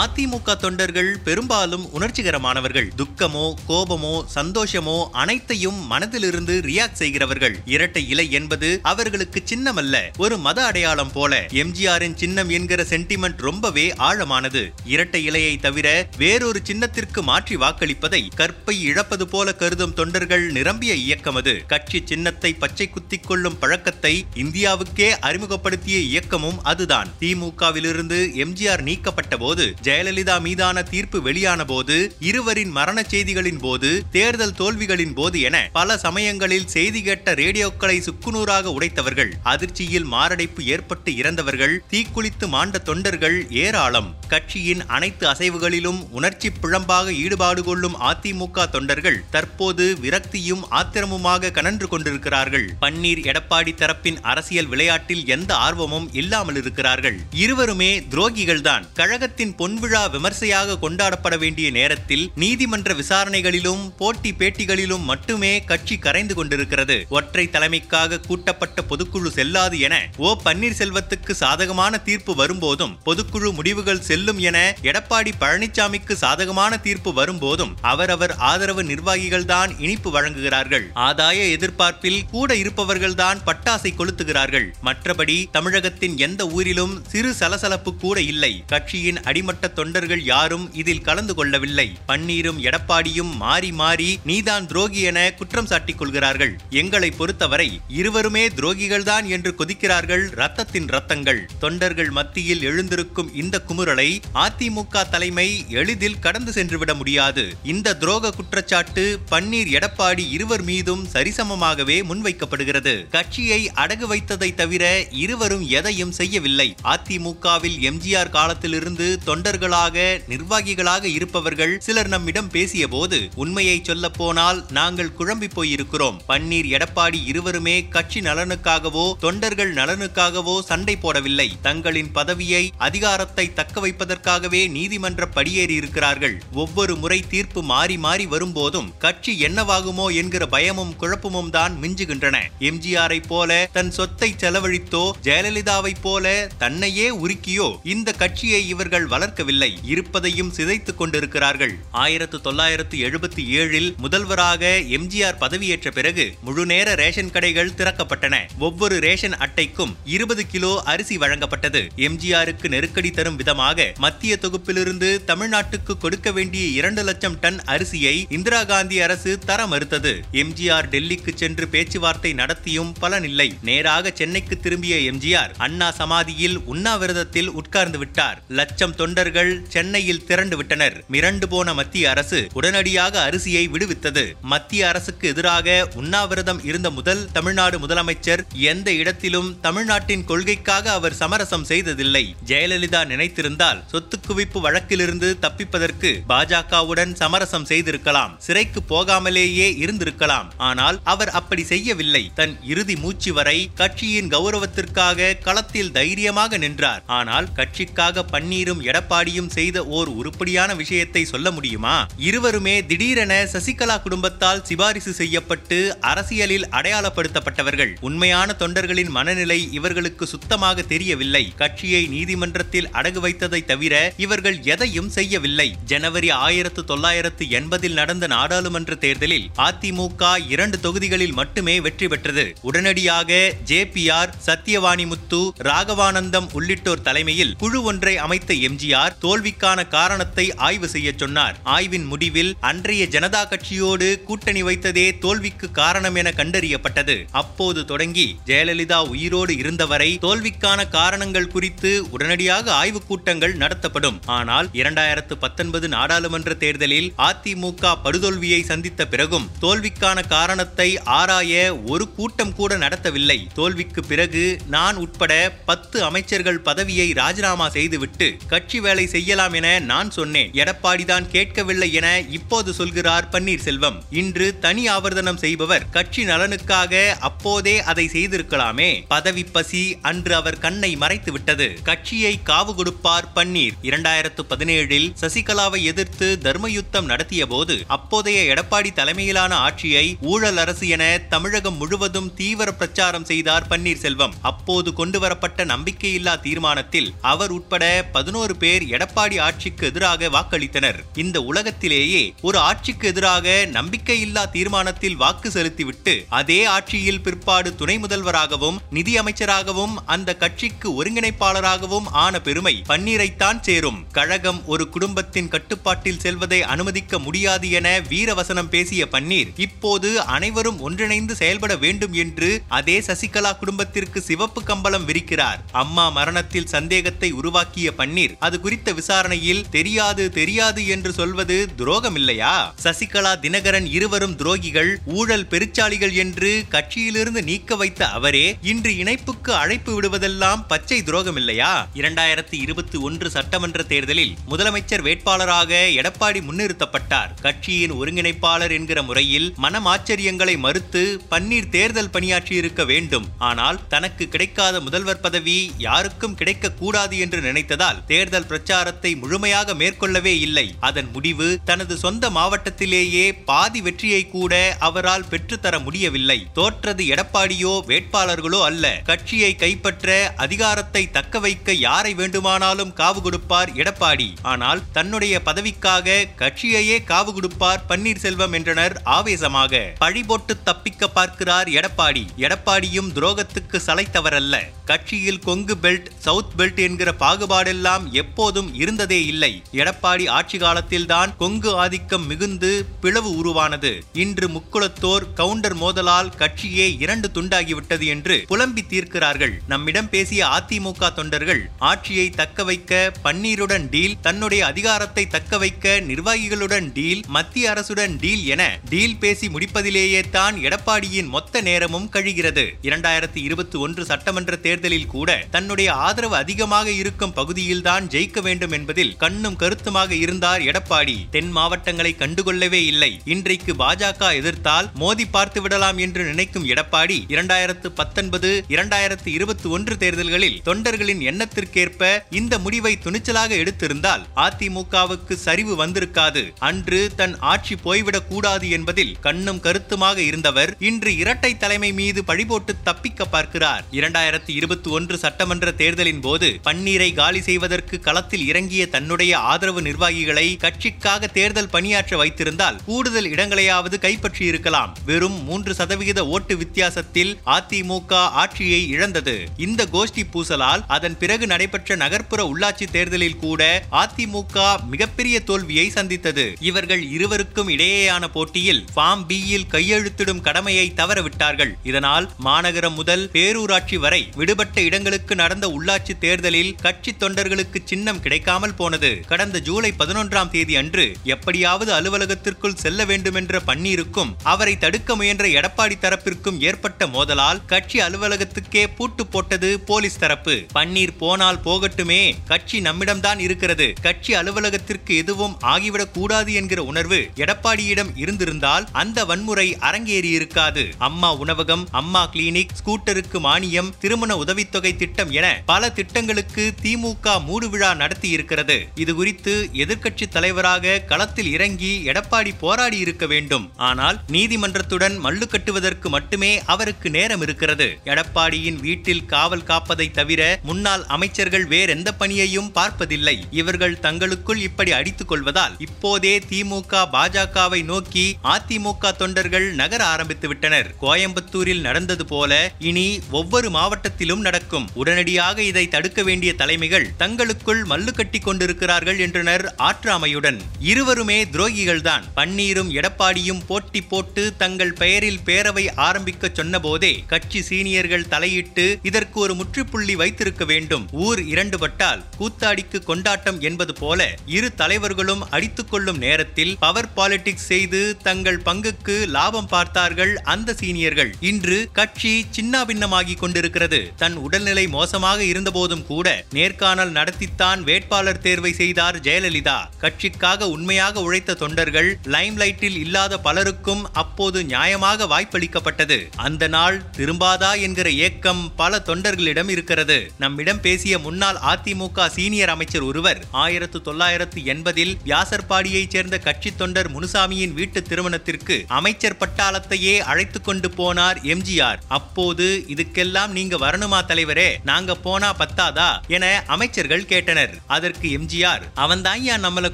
அதிமுக தொண்டர்கள் பெரும்பாலும் உணர்ச்சிகரமானவர்கள். துக்கமோ கோபமோ சந்தோஷமோ அனைத்தையும் மனதிலிருந்து ரியாக்ட் செய்கிறவர்கள். இரட்டை இலை என்பது அவர்களுக்கு சின்னமல்ல ஒரு மத அடையாளம் போல. எம்ஜிஆரின் சின்னம் என்கிற சென்டிமெண்ட் ரொம்பவே ஆழமானது. இரட்டை இலையை தவிர வேறொரு சின்னத்திற்கு மாற்றி வாக்களிப்பதை கற்பை இழப்பது போல கருதும் தொண்டர்கள் நிரம்பிய இயக்கம் அது. கட்சி சின்னத்தை பச்சை குத்திக் கொள்ளும் பழக்கத்தை இந்தியாவுக்கே அறிமுகப்படுத்திய இயக்கமும் அதுதான். திமுகவிலிருந்து எம்ஜிஆர் நீக்கப்பட்ட போது ஜெயலலிதா மீதான தீர்ப்பு வெளியான போது இருவரின் மரண செய்திகளின் போது தேர்தல் தோல்விகளின் போது என பல சமயங்களில் செய்தி கேட்ட ரேடியோக்களை சுக்குநூறாக உடைத்தவர்கள் அதிர்ச்சியில் மாரடைப்பு ஏற்பட்டு இறந்தவர்கள் தீக்குளித்து மாண்ட தொண்டர்கள் ஏராளம். கட்சியின் அனைத்து அசைவுகளிலும் உணர்ச்சி பிழம்பாக ஈடுபாடு கொள்ளும் அதிமுக தொண்டர்கள் தற்போது விரக்தியும் ஆத்திரமுமாக கனன்று கொண்டிருக்கிறார்கள். பன்னீர் எடப்பாடி தரப்பின் அரசியல் விளையாட்டில் எந்த ஆர்வமும் இல்லாமல் இருக்கிறார்கள் இருவருமே துரோகிகள்தான். கழகத்தின் பொன் பொன்விழா விமர்சையாக கொண்டாடப்பட வேண்டிய நேரத்தில் நீதிமன்ற விசாரணைகளிலும் போட்டி பேட்டிகளிலும் மட்டுமே கட்சி கரைந்து கொண்டிருக்கிறது. ஒற்றை தலைமைக்காக கூட்டப்பட்ட பொதுக்குழு செல்லாது என ஓ. பன்னீர்செல்வத்துக்கு சாதகமான தீர்ப்பு வரும்போதும் பொதுக்குழு முடிவுகள் செல்லும் என எடப்பாடி பழனிசாமிக்கு சாதகமான தீர்ப்பு வரும்போதும் அவரவர் ஆதரவு நிர்வாகிகள் தான் இனிப்பு வழங்குகிறார்கள். ஆதாய எதிர்பார்ப்பில் கூட இருப்பவர்கள் தான் பட்டாசை கொளுத்துகிறார்கள். மற்றபடி தமிழகத்தின் எந்த ஊரிலும் சிறு சலசலப்பு கூட இல்லை. கட்சியின் அடிமட்ட தொண்டர்கள் யாரும் இதில் கலந்து கொள்ளவில்லை. பன்னீரும் எடப்பாடியும் மாறி மாறி நீதான் துரோகி என குற்றம் சாட்டிக் கொள்கிறார்கள். எங்களை பொறுத்தவரை இருவருமே துரோகிகள்தான் என்று கொதிக்கிறார்கள் ரத்தத்தின் ரத்தங்கள். தொண்டர்கள் மத்தியில் எழுந்திருக்கும் இந்த குமுறலை அதிமுக தலைமை எளிதில் கடந்து சென்றுவிட முடியாது. இந்த துரோக குற்றச்சாட்டு பன்னீர் எடப்பாடி இருவர் மீதும் சரிசமமாகவே முன்வைக்கப்படுகிறது. கட்சியை அடகு வைத்ததை தவிர இருவரும் எதையும் செய்யவில்லை. அதிமுகவில் எம்ஜிஆர் காலத்திலிருந்து தொண்டர் தொண்டர்களாக நிர்வாகிகளாக இருப்பவர்கள் சிலர் நம்மிடம் பேசிய போது உண்மையை சொல்ல போனால் நாங்கள் குழம்பி போயிருக்கிறோம். பன்னீர் எடப்பாடி இருவருமே கட்சி நலனுக்காகவோ தொண்டர்கள் நலனுக்காகவோ சண்டை போடவில்லை. தங்களின் பதவியை அதிகாரத்தை தக்க வைப்பதற்காகவே நீதிமன்ற படியேறி இருக்கிறார்கள். ஒவ்வொரு முறை தீர்ப்பு மாறி மாறி வரும்போதும் கட்சி என்னவாகுமோ என்கிற பயமும் குழப்பமும் தான் மிஞ்சுகின்றன. எம்ஜிஆரை போல தன் சொத்தை செலவழித்தோ ஜெயலலிதாவை போல தன்னையே உருக்கியோ இந்த கட்சியை இவர்கள் வளர்க்க வளர்க்கவில்லை இருப்பதையும் சிதைத்துக் கொண்டிருக்கிறார்கள். ஆயிரத்து தொள்ளாயிரத்து எழுபத்தி ஏழில் முதல்வராக எம்ஜிஆர் பதவியேற்ற பிறகு முழுநேர ரேஷன் கடைகள் திறக்கப்பட்டன. ஒவ்வொரு ரேஷன் அட்டைக்கும் இருபது கிலோ அரிசி வழங்கப்பட்டது. எம்ஜிஆருக்கு நெருக்கடி தரும் விதமாக மத்திய தொகுப்பிலிருந்து தமிழ்நாட்டுக்கு கொடுக்க வேண்டிய இரண்டு லட்சம் டன் அரிசியை இந்திரா காந்தி அரசு தர மறுத்தது. எம்ஜிஆர் டெல்லிக்கு சென்று பேச்சுவார்த்தை நடத்தியும் பலனில்லை. நேராக சென்னைக்கு திரும்பிய எம்ஜிஆர் அண்ணா சமாதியில் உண்ணாவிரதத்தில் உட்கார்ந்து விட்டார். லட்சம் தொண்டர் தொண்டர்கள் சென்னையில் திரண்டு விட்டனர். மிரண்டு போன மத்திய அரசு உடனடியாக அரிசியை விடுவித்தது. மத்திய அரசுக்கு எதிராக உண்ணாவிரதம் இருந்த முதல் தமிழ்நாடு முதலமைச்சர் எந்த இடத்திலும் தமிழ்நாட்டின் கொள்கைக்காக அவர் சமரசம் செய்ததில்லை. ஜெயலலிதா நினைத்திருந்தால் சொத்து குவிப்பு வழக்கிலிருந்து தப்பிப்பதற்கு பாஜகவுடன் சமரசம் செய்திருக்கலாம். சிறைக்கு போகாமலேயே இருந்திருக்கலாம். ஆனால் அவர் அப்படி செய்யவில்லை. தன் இறுதி மூச்சு வரை கட்சியின் கௌரவத்திற்காக களத்தில் தைரியமாக நின்றார். ஆனால் கட்சிக்காக பன்னீரும் எடப்பாடியும் செய்த ஓர் உருப்படியான விஷயத்தை சொல்ல முடியுமா? இருவருமே திடீரென சசிகலா குடும்பத்தால் சிபாரிசு செய்யப்பட்டு அரசியலில் அடையாளப்படுத்தப்பட்டவர்கள். உண்மையான தொண்டர்களின் மனநிலை இவர்களுக்கு சுத்தமாக தெரியவில்லை. கட்சியை நீதிமன்றத்தில் அடகு வைத்ததை தவிர இவர்கள் எதையும் செய்யவில்லை. ஜனவரி ஆயிரத்து தொள்ளாயிரத்து எண்பதில் நடந்த நாடாளுமன்ற தேர்தலில் அதிமுக இரண்டு தொகுதிகளில் மட்டுமே வெற்றி பெற்றது. உடனடியாக J P R Sathyavani Muthu Raghavanandam உள்ளிட்டோர் தலைமையில் குழு ஒன்றை அமைத்த எம்ஜிஆர் தோல்விக்கான காரணத்தை ஆய்வு செய்ய சொன்னார். ஆய்வின் முடிவில் அன்றைய ஜனதா கட்சியோடு கூட்டணி வைத்ததே தோல்விக்கு காரணம் என கண்டறியப்பட்டது. அப்போது தொடங்கி ஜெயலலிதா உயிரோடு இருந்தவரை தோல்விக்கான காரணங்கள் குறித்து உடனடியாக ஆய்வுக் கூட்டங்கள் நடத்தப்படும். ஆனால் இரண்டாயிரத்து பத்தொன்பது நாடாளுமன்ற தேர்தலில் அதிமுக படுதோல்வியை சந்தித்த பிறகும் தோல்விக்கான காரணத்தை ஆராய ஒரு கூட்டம் கூட நடத்தவில்லை. தோல்விக்கு பிறகு நான் உட்பட பத்து அமைச்சர்கள் பதவியை ராஜினாமா செய்துவிட்டு கட்சி வேலை வேலை செய்யலாம் என நான் சொன்னேன். எடப்பாடி தான் கேட்கவில்லை என இப்போது சொல்கிறார் பன்னீர்செல்வம். இன்று தனி ஆவர்த்தனம் செய்பவர் கட்சி நலனுக்காக அப்போதே அதை செய்திருக்கலாமே. பதவி பசி அன்று அவர் கண்ணை மறைத்து விட்டது. கட்சியை காவு கொடுப்பார் பன்னீர். இரண்டாயிரத்து பதினேழில் சசிகலாவை எதிர்த்து தர்மயுத்தம் நடத்திய போது அப்போதைய எடப்பாடி தலைமையிலான ஆட்சியை ஊழல் அரசு என தமிழகம் முழுவதும் தீவிர பிரச்சாரம் செய்தார் பன்னீர்செல்வம். அப்போது கொண்டுவரப்பட்ட நம்பிக்கையில்லா தீர்மானத்தில் அவர் உட்பட பதினோரு பேர் எடப்பாடி ஆட்சிக்கு எதிராக வாக்களித்தனர். இந்த உலகத்திலேயே ஒரு ஆட்சிக்கு எதிராக நம்பிக்கையில்லா தீர்மானத்தில் வாக்கு செலுத்திவிட்டு அதே ஆட்சியில் பிற்பாடு துணை முதல்வராகவும் நிதி அமைச்சராகவும் அந்த கட்சிக்கு ஒருங்கிணைப்பாளராகவும் ஆன பெருமை பன்னீரைத்தான் சேரும். கழகம் ஒரு குடும்பத்தின் கட்டுப்பாட்டில் செல்வதை அனுமதிக்க முடியாது என வீரவசனம் பேசிய பன்னீர் இப்போது அனைவரும் ஒன்றிணைந்து செயல்பட வேண்டும் என்று அதே சசிகலா குடும்பத்திற்கு சிவப்பு கம்பளம் விரிக்கிறார். அம்மா மரணத்தில் சந்தேகத்தை உருவாக்கிய பன்னீர் அது குறித்த விசாரணையில் தெரியாது தெரியாது என்று சொல்வது துரோகம் இல்லையா சசிகலா தினகரன் இருவரும் துரோகிகள் ஊழல் பெருச்சாளிகள் என்று கட்சியிலிருந்து நீக்க வைத்த அவரே இன்று இணைப்புக்கு அழைப்பு விடுவதெல்லாம் பச்சை துரோகம் இல்லையா இரண்டாயிரத்தி இருபத்தி ஒன்று சட்டமன்ற தேர்தலில் முதலமைச்சர் வேட்பாளராக எடப்பாடி முன்னிறுத்தப்பட்டார். கட்சியின் ஒருங்கிணைப்பாளர் என்கிற முறையில் மனமாச்சரியங்களை மறுத்து பன்னீர் தேர்தல் பணியாற்றியிருக்க வேண்டும். ஆனால் தனக்கு கிடைக்காத முதல்வர் பதவி யாருக்கும் கிடைக்க கூடாது என்று நினைத்ததால் தேர்தல் பிரச்சாரத்தை முழுமையாக மேற்கொள்ளவே இல்லை. அதன் முடிவு தனது சொந்த மாவட்டத்திலேயே பாதி வெற்றியை கூட அவரால் பெற்றுத்தர முடியவில்லை. தோற்றது எடப்பாடியோ வேட்பாளர்களோ அல்ல. கட்சியை கைப்பற்ற அதிகாரத்தை தக்க வைக்க யாரை வேண்டுமானாலும் காவு கொடுப்பார் எடப்பாடி. ஆனால் தன்னுடைய பதவிக்காக கட்சியையே காவு கொடுப்பார் பன்னீர்செல்வம் என்றனர் ஆவேசமாக. பழிபோட்டு தப்பிக்க பார்க்கிறார் எடப்பாடி. எடப்பாடியும் துரோகத்துக்கு சளைத்தவரல்ல. கட்சியில் கொங்கு பெல்ட் சவுத் பெல்ட் என்கிற பாகுபாடெல்லாம் எப்போது எப்போதும் இருந்ததே இல்லை. எடப்பாடி ஆட்சி காலத்தில்தான் கொங்கு ஆதிக்கம் மிகுந்து பிளவு உருவானது. இன்று முக்குளத்தோர் கவுண்டர் மோதலால் கட்சியே இரண்டு துண்டாகிவிட்டது என்று புலம்பி தீர்க்கிறார்கள். நம்மிடம் பேசிய அதிமுக தொண்டர்கள் ஆட்சியை தக்க வைக்க பன்னீருடன் டீல் தன்னுடைய அதிகாரத்தை தக்க வைக்க நிர்வாகிகளுடன் டீல் மத்திய அரசுடன் டீல் என டீல் பேசி முடிப்பதிலேயே தான் எடப்பாடியின் மொத்த நேரமும் கழிகிறது. இரண்டாயிரத்தி இருபத்தி ஒன்று சட்டமன்ற தேர்தலில் கூட தன்னுடைய ஆதரவு அதிகமாக இருக்கும் பகுதியில்தான் ஜெயிக்க வேண்டும் என்பதில் கண்ணும் கருத்துமாக இருந்தார் எடப்பாடி. தென் மாவட்டங்களை கண்டுகொள்ளவே இல்லை. இன்றைக்கு பாஜக எதிர்த்தால் மோதி பார்த்து விடலாம் என்று நினைக்கும் எடப்பாடி இரண்டாயிரத்து பத்தொன்பது இரண்டாயிரத்து இருபத்தி ஒன்று தேர்தல்களில் தொண்டர்களின் எண்ணத்திற்கேற்ப இந்த முடிவை துணிச்சலாக எடுத்திருந்தால் அதிமுகவுக்கு சரிவு வந்திருக்காது. அன்று தன் ஆட்சி போய்விடக் கூடாது என்பதில் கண்ணும் கருத்துமாக இருந்தவர் இன்று இரட்டை தலைமை மீது பழிபோட்டு தப்பிக்க பார்க்கிறார். இரண்டாயிரத்தி இருபத்தி ஒன்று சட்டமன்ற தேர்தலின் போது பன்னீரை காலி செய்வதற்கு களத்தில் இறங்கிய தன்னுடைய ஆதரவு நிர்வாகிகளை கட்சிக்காக தேர்தல் பணியாற்ற வைத்திருந்தால் கூடுதல் இடங்களையாவது கைப்பற்றி இருக்கலாம் வெறும் மூன்று சதவிகித ஓட்டு வித்தியாசத்தில் அதிமுக ஆட்சியை இழந்தது. இந்த கோஷ்டி பூசலால் அதன் பிறகு நடைபெற்ற நகர்ப்புற உள்ளாட்சி தேர்தலில் கூட அதிமுக மிகப்பெரிய தோல்வியை சந்தித்தது. இவர்கள் இருவருக்கும் இடையேயான போட்டியில் ஃபார்ம் பியில் கையெழுத்திடும் கடமையை தவறவிட்டார்கள். இதனால் மாநகரம் முதல் பேரூராட்சி வரை விடுபட்ட இடங்களுக்கு நடந்த உள்ளாட்சி தேர்தலில் கட்சி தொண்டர்களுக்கு சின்ன சின்னம் கிடைக்காமல் போனது. கடந்த ஜூலை பதினொன்றாம் தேதி அன்று எப்படியாவது அலுவலகத்திற்குள் செல்ல வேண்டுமென்ற பன்னீருக்கும் அவரை தடுக்க முயன்ற எடப்பாடி தரப்பிற்கும் ஏற்பட்ட மோதலால் கட்சி அலுவலகத்துக்கே பூட்டு போட்டது போலீஸ் தரப்பு. பன்னீர் போனால் போகட்டுமே கட்சி நம்மிடம்தான் இருக்கிறது. கட்சி அலுவலகத்திற்கு எதுவும் ஆகிவிடக் கூடாது என்கிற உணர்வு எடப்பாடியிடம் இருந்திருந்தால் அந்த வன்முறை அரங்கேறி இருக்காது அம்மா உணவகம் அம்மா கிளினிக் ஸ்கூட்டருக்கு மானியம் திருமண உதவித்தொகை திட்டம் என பல திட்டங்களுக்கு திமுக மூடுவிழா நடத்தி இருக்கிறது. இது குறித்து எதிர்க்கட்சி தலைவராக களத்தில் இறங்கி எடப்பாடி போராடி இருக்க வேண்டும். ஆனால் நீதிமன்றத்துடன் மல்லு கட்டுவதற்கு மட்டுமே அவருக்கு நேரம் இருக்கிறது. எடப்பாடியின் வீட்டில் காவல் காப்பதை தவிர முன்னாள் அமைச்சர்கள் வேறெந்த பணியையும் பார்ப்பதில்லை. இவர்கள் தங்களுக்குள் இப்படி அடித்துக் கொள்வதால் இப்போதே திமுக பாஜகவை நோக்கி அதிமுக தொண்டர்கள் நகர ஆரம்பித்து விட்டனர். கோயம்புத்தூரில் நடந்தது போல இனி ஒவ்வொரு மாவட்டத்திலும் நடக்கும். உடனடியாக இதை தடுக்க வேண்டிய தலைமைகள் தங்களுக்குள் மல்லு கட்டி கொண்டிருக்கிறார்கள் என்றனர் ஆற்றாமையுடன். இருவருமே துரோகிகள்தான். பன்னீரும் எடப்பாடியும் போட்டி போட்டு தங்கள் பெயரில் பேரவை ஆரம்பிக்க சொன்னபோதே கட்சி சீனியர்கள் தலையிட்டு இதற்கு ஒரு முற்றுப்புள்ளி வைத்திருக்க வேண்டும். ஊர் இரண்டுபட்டால் கூத்தாடிக்கு கொண்டாட்டம் என்பது போல இரு தலைவர்களும் அடித்துக் கொள்ளும் நேரத்தில் பவர் பாலிடிக்ஸ் செய்து தங்கள் பங்குக்கு லாபம் பார்த்தார்கள் அந்த சீனியர்கள். இன்று கட்சி சின்னாபின்னமாகி கொண்டிருக்கிறது. தன் உடல்நிலை மோசமாக இருந்தபோதும் கூட நேர்காணல் நடத்தித்தான் தான் வேட்பாளர் தேர்வை செய்தார் ஜெயலலிதா. கட்சிக்காக உண்மையாக உழைத்த தொண்டர்கள் லைம்லைட்டில் இல்லாத பலருக்கும் அப்போது நியாயமாக வாய்ப்பளிக்கப்பட்டது. அந்த நாள் திரும்பாதா என்கிற ஏக்கம் பல தொண்டர்களிடம் இருக்கிறது. நம்மிடம் பேசிய முன்னாள் அதிமுக சீனியர் அமைச்சர் ஒருவர் ஆயிரத்து தொள்ளாயிரத்து எண்பதில் வியாசர்பாடியைச் சேர்ந்த கட்சி தொண்டர் முனுசாமியின் வீட்டு திருமணத்திற்கு அமைச்சர் பட்டாளத்தையே அழைத்து கொண்டு போனார் எம்ஜிஆர். அப்போது இதுக்கெல்லாம் நீங்க வரணுமா தலைவரே? நாங்க போனா பத்தாதா? என அமைச்சர்கள் கேட்டனர். அதற்கு எம்ஜிஆர் அவன் தான் ஏன் நம்மள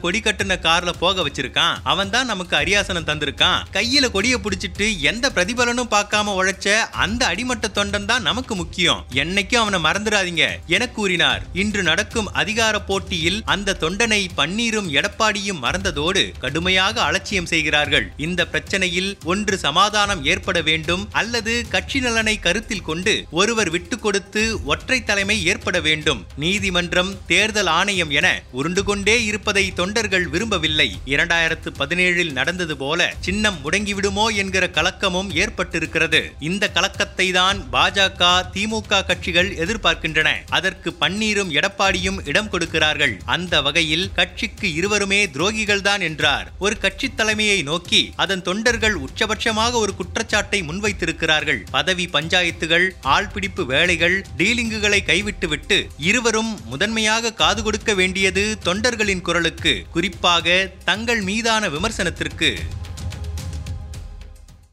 கொடி கட்டுன கார்ல போக வச்சிருக்கான்? அவன் தான் நமக்கு அரியாசனம் தந்திருக்கான். கையில கொடியை பிடிச்சிட்டு எந்த பிரதிபலனும் பார்க்காம உழைச்ச அந்த அடிமட்ட தொண்டன் தான் நமக்கு முக்கியம். என்னைக்கும் அவனை மறந்துடாதீங்க என கூறினார். இன்று நடக்கும் அதிகார போட்டியில் அந்த தொண்டனை பன்னீரும் எடப்பாடியும் மறந்ததோடு கடுமையாக அலட்சியம் செய்கிறார்கள். இந்த பிரச்சனையில் ஒன்று சமாதானம் ஏற்பட வேண்டும் அல்லது கட்சி நலனை கருத்தில் கொண்டு ஒருவர் விட்டு கொடுத்து ஒற்றை தலைமை ஏற்பட வேண்டும். நீதிமன்றம் தேர்தல் தேர்தல் ஆணையம் என உருண்டு கொண்டே இருப்பதை தொண்டர்கள் விரும்பவில்லை. இரண்டாயிரத்து பதினேழில் நடந்தது போல சின்னம் முடங்கிவிடுமோ என்கிற கலக்கமும் ஏற்பட்டிருக்கிறது. இந்த கலக்கத்தை தான் பாஜக திமுக கட்சிகள் எதிர்பார்க்கின்றன. அதற்கு பன்னீரும் எடப்பாடியும் இடம் கொடுக்கிறார்கள். அந்த வகையில் கட்சிக்கு இருவருமே துரோகிகள் தான் என்றார். ஒரு கட்சி தலைமையை நோக்கி அதன் தொண்டர்கள் உச்சபட்சமாக ஒரு குற்றச்சாட்டை முன்வைத்திருக்கிறார்கள். பதவி பஞ்சாயத்துகள் ஆள்பிடிப்பு வேலைகள் டீலிங்குகளை கைவிட்டுவிட்டு இருவரும் முதன்மையாக காது கொடுக்க வேண்டியது தொண்டர்களின் குரலுக்கு குறிப்பாக தங்கள் மீதான விமர்சனத்திற்கு.